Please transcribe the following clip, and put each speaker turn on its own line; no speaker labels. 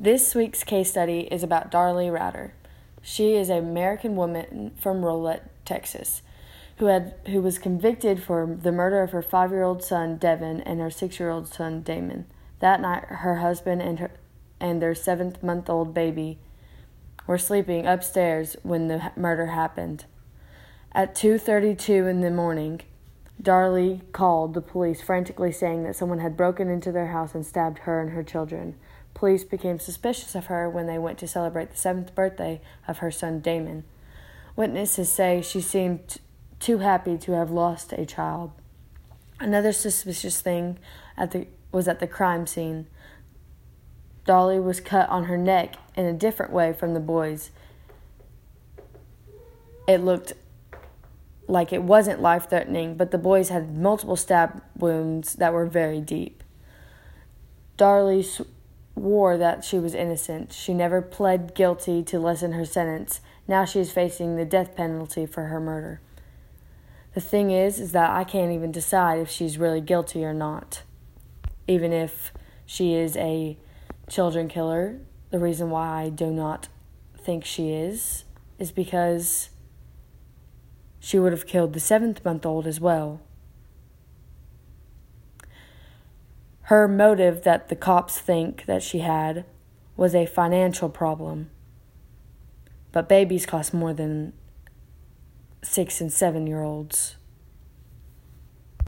This week's case study is about Darlie Routier. She is an American woman from Rowlett, Texas, who had who was convicted for the murder of her five-year-old son Devon and her six-year-old son Damon. That night, her husband and her and their seventh-month-old baby were sleeping upstairs when the murder happened. At 2:32 in the morning, Darlie called the police frantically saying that someone had broken into their house and stabbed her and her children. Police became suspicious of her when they went to celebrate the seventh birthday of her son Damon. Witnesses say she seemed too happy to have lost a child. Another suspicious thing at the, was at the crime scene. Darlie was cut on her neck in a different way from the boys. It looked like it wasn't life threatening, but the boys had multiple stab wounds that were very deep. Darlie swore that she was innocent. She never pled guilty to lessen her sentence. Now she is facing the death penalty for her murder. The thing is is that I can't even decide if she's really guilty or not. Even if she is a children killer, the reason why I do not think she is is because she would have killed the seventh month old as well. Her motive that the cops think that she had was a financial problem. But babies cost more than six and seven year olds.